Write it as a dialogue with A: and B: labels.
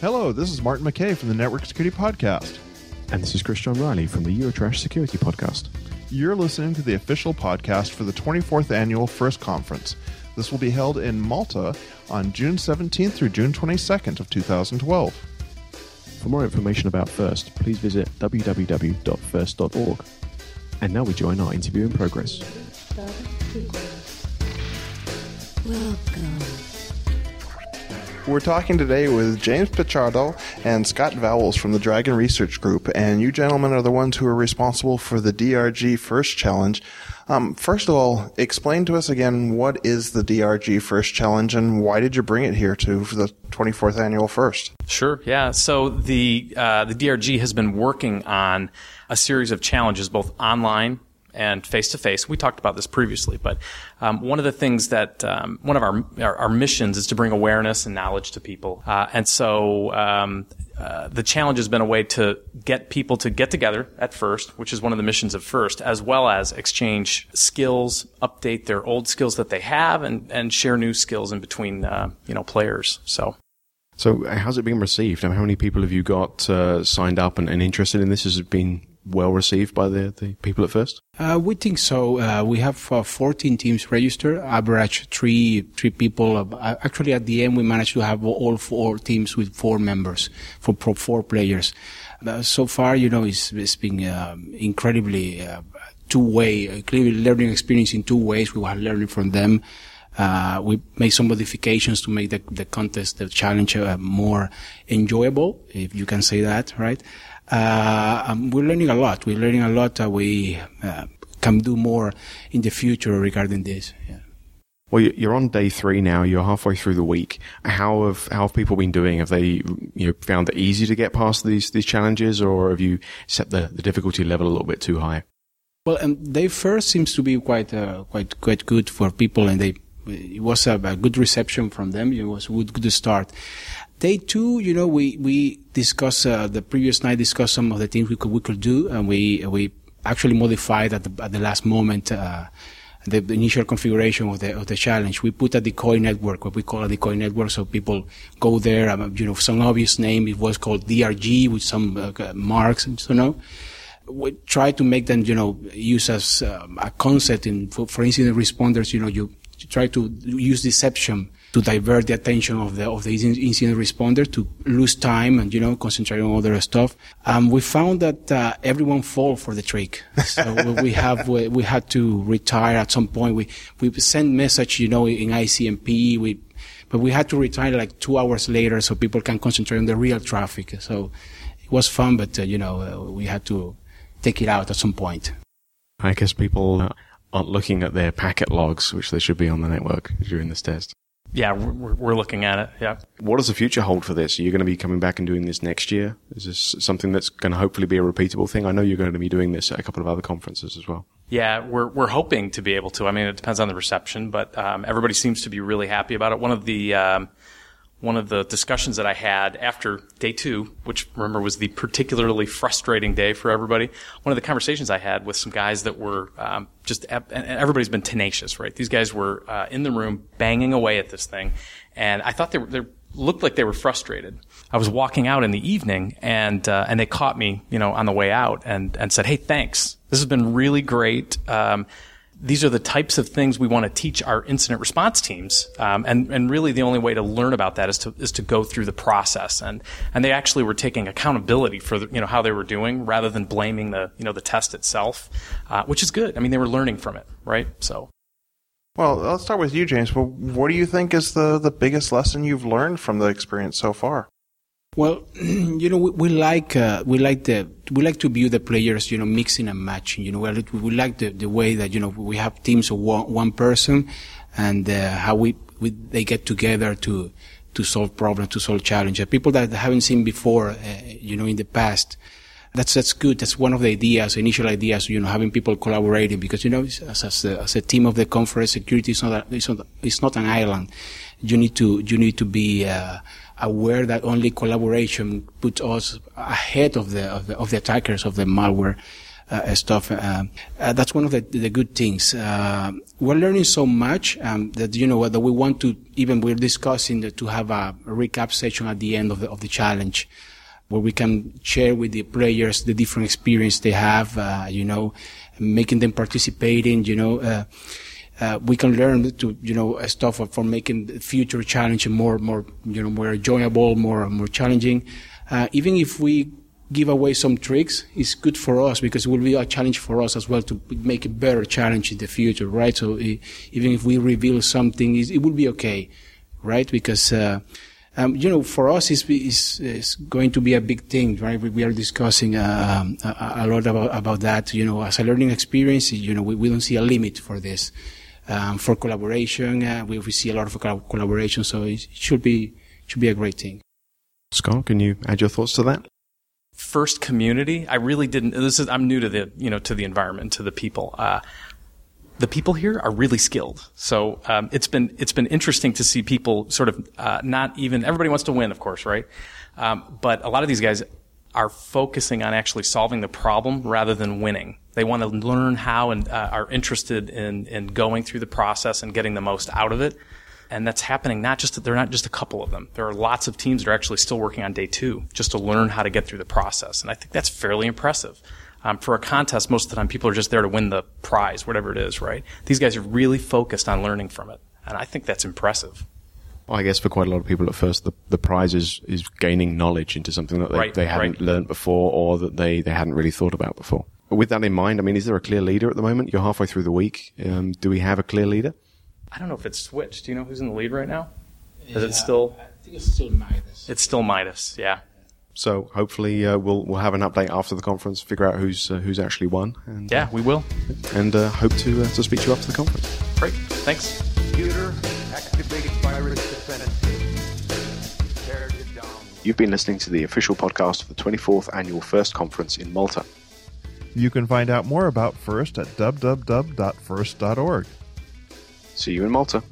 A: Hello, this is Martin McKeay from the Network Security Podcast.
B: And this is Chris John Riley from the Eurotrash Security Podcast.
A: You're listening to the official podcast for the 24th annual FIRST Conference. This will be held in Malta on June 17th through June 22nd of 2012.
B: For more information about FIRST, please visit www.first.org. And now we join our interview in progress.
A: Welcome. We're talking today with James Pichardo and Scott Vowles from the Dragon Research Group, and you gentlemen are the ones who are responsible for the DRG First Challenge. Um, first of all, explain to us again what is the DRG First Challenge and why did you bring it here to the 24th annual First?
C: Sure, yeah. So the uh, the DRG has been working on a series of challenges, both online and face to face. We talked about this previously, but um, one of the things that um, one of our, our, our missions is to bring awareness and knowledge to people, uh, and so. Um, uh, the challenge has been a way to get people to get together at first, which is one of the missions of first, as well as exchange skills, update their old skills that they have, and, and share new skills in between, uh, you know, players. So,
B: so how's it being received? I mean, how many people have you got uh, signed up and, and, interested in this? Has it been well received by the, the people at first?
D: Uh, we think so. Uh, we have uh, 14 teams registered, average three three people. Uh, actually, at the end, we managed to have all four teams with four members, for four players. Uh, so far, you know, it's, it's been um, incredibly uh, two-way, clearly learning experience in two ways. We were learning from them. Uh, we made some modifications to make the, the contest, the challenge, uh, more enjoyable, if you can say that, right? Uh, um, we're learning a lot. We're learning a lot. We uh, can do more in the future regarding this. Yeah.
B: Well, you're on day three now. You're halfway through the week. How have how have people been doing? Have they you know, found it easy to get past these these challenges, or have you set the, the difficulty level a little bit too high?
D: Well, um, day first seems to be quite uh, quite quite good for people, and they it was a, a good reception from them. It was a good, start. Day two, you know, we, we discussed, uh, the previous night discussed some of the things we could, we could do and we, we actually modified at the, at the last moment, uh, the, the, initial configuration of the, of the challenge. We put a decoy network, what we call a decoy network, so people go there, um, you know, some obvious name, it was called DRG with some uh, marks and so on. We try to make them, you know, use as um, a concept in, for, for incident responders, you know, you try to use deception to divert the attention of the of the incident responder to lose time and you know concentrate on other stuff. Um, we found that uh, everyone fall for the trick. So we have we, we, had to retire at some point. We we send message you know in ICMP. We but we had to retire like two hours later so people can concentrate on the real traffic. So it was fun, but uh, you know uh, we had to take it out at some point.
B: I guess people aren't looking at their packet logs, which they should be on the network during this test.
C: Yeah, we're, we're looking at it. Yeah.
B: What does the future hold for this? Are you going to be coming back and doing this next year? Is this something that's going to hopefully be a repeatable thing? I know you're going to be doing this at a couple of other conferences as well.
C: Yeah, we're we're hoping to be able to. I mean, it depends on the reception, but um, everybody seems to be really happy about it. One of the um, one of the discussions that I had after day two, which remember was the particularly frustrating day for everybody. One of the conversations I had with some guys that were um, just, and everybody's been tenacious, right? These guys were uh, in the room banging away at this thing, and I thought they were, they looked like they were frustrated. I was walking out in the evening, and uh, and they caught me, you know, on the way out, and and said, "Hey, thanks. This has been really great." Um, these are the types of things we want to teach our incident response teams. Um, and, and really the only way to learn about that is to, is to go through the process. And, and they actually were taking accountability for the, you know, how they were doing rather than blaming the, you know, the test itself, uh, which is good. I mean, they were learning from it, right? So.
A: Well, let's start with you, James. Well, what do you think is the, the biggest lesson you've learned from the experience so far?
D: Well, you know, we, we like uh, we like the we like to view the players, you know, mixing and matching. You know, we, we like the, the way that you know we have teams of one, one person, and uh, how we, we they get together to to solve problems, to solve challenges. People that haven't seen before, uh, you know, in the past. That's that's good. That's one of the ideas, initial ideas. You know, having people collaborating because you know, as, as, a, as a team of the conference, security is not a, it's not it's not an island. You need to you need to be uh, aware that only collaboration puts us ahead of the, of the, of the attackers of the malware. uh, stuff. Uh, uh, that's one of the, the good things. Uh, we're learning so much um, that you know that we want to even we're discussing to have a recap session at the end of the of the challenge where we can share with the players the different experience they have. Uh, you know, making them participating. You know. Uh, uh, we can learn to you know stuff for making the future challenge more more you know more enjoyable, more more challenging. Uh, even if we give away some tricks it's good for us because it will be a challenge for us as well to make a better challenge in the future, right? So uh, even if we reveal something, it will be okay, right? Because, uh, um, you know, for us, it's, it's, it's, going to be a big thing, right? We, we are discussing uh, a, a, lot about, about that. You know, as a learning experience, you know, we, we don't see a limit for this. Um, for collaboration, uh, we, we see a lot of collaboration, so it should be should be a great thing.
B: Scott, can you add your thoughts to that?
C: first community, I really didn't. This is I'm new to the you know to the environment to the people. Uh, the people here are really skilled, so um, it's been it's been interesting to see people sort of uh, not even everybody wants to win, of course, right? Um, but a lot of these guys are focusing on actually solving the problem rather than winning. They want to learn how and uh, are interested in in going through the process and getting the most out of it and that's happening not just that, they're not just a couple of them. There are lots of teams that are actually still working on day two just to learn how to get through the process, and I think that's fairly impressive. Um, for a contest, most of the time people are just there to win the prize, whatever it is, right? These guys are really focused on learning from it, and I think that's impressive.
B: Well, I guess for quite a lot of people at first, the, the prize is, is gaining knowledge into something that they, right, they hadn't right. learned before or that they, they hadn't really thought about before. With that in mind, I mean, is there a clear leader at the moment? You're halfway through the week. Um, do we have a clear leader?
C: I don't know if it's switched. Do you know who's in the lead right now? Is yeah, it still?
D: I think it's still Midas.
C: It's still Midas. Yeah.
B: So hopefully uh, we'll we'll have an update after the conference, figure out who's uh, who's actually won.
C: And, yeah, we will.
B: And uh, hope to uh, to speak to you after the conference.
C: Great. Thanks. Computer activated
B: virus You've been listening to the official podcast of the 24th annual First Conference in Malta.
A: You can find out more about First at www.first.org.
B: See you in Malta.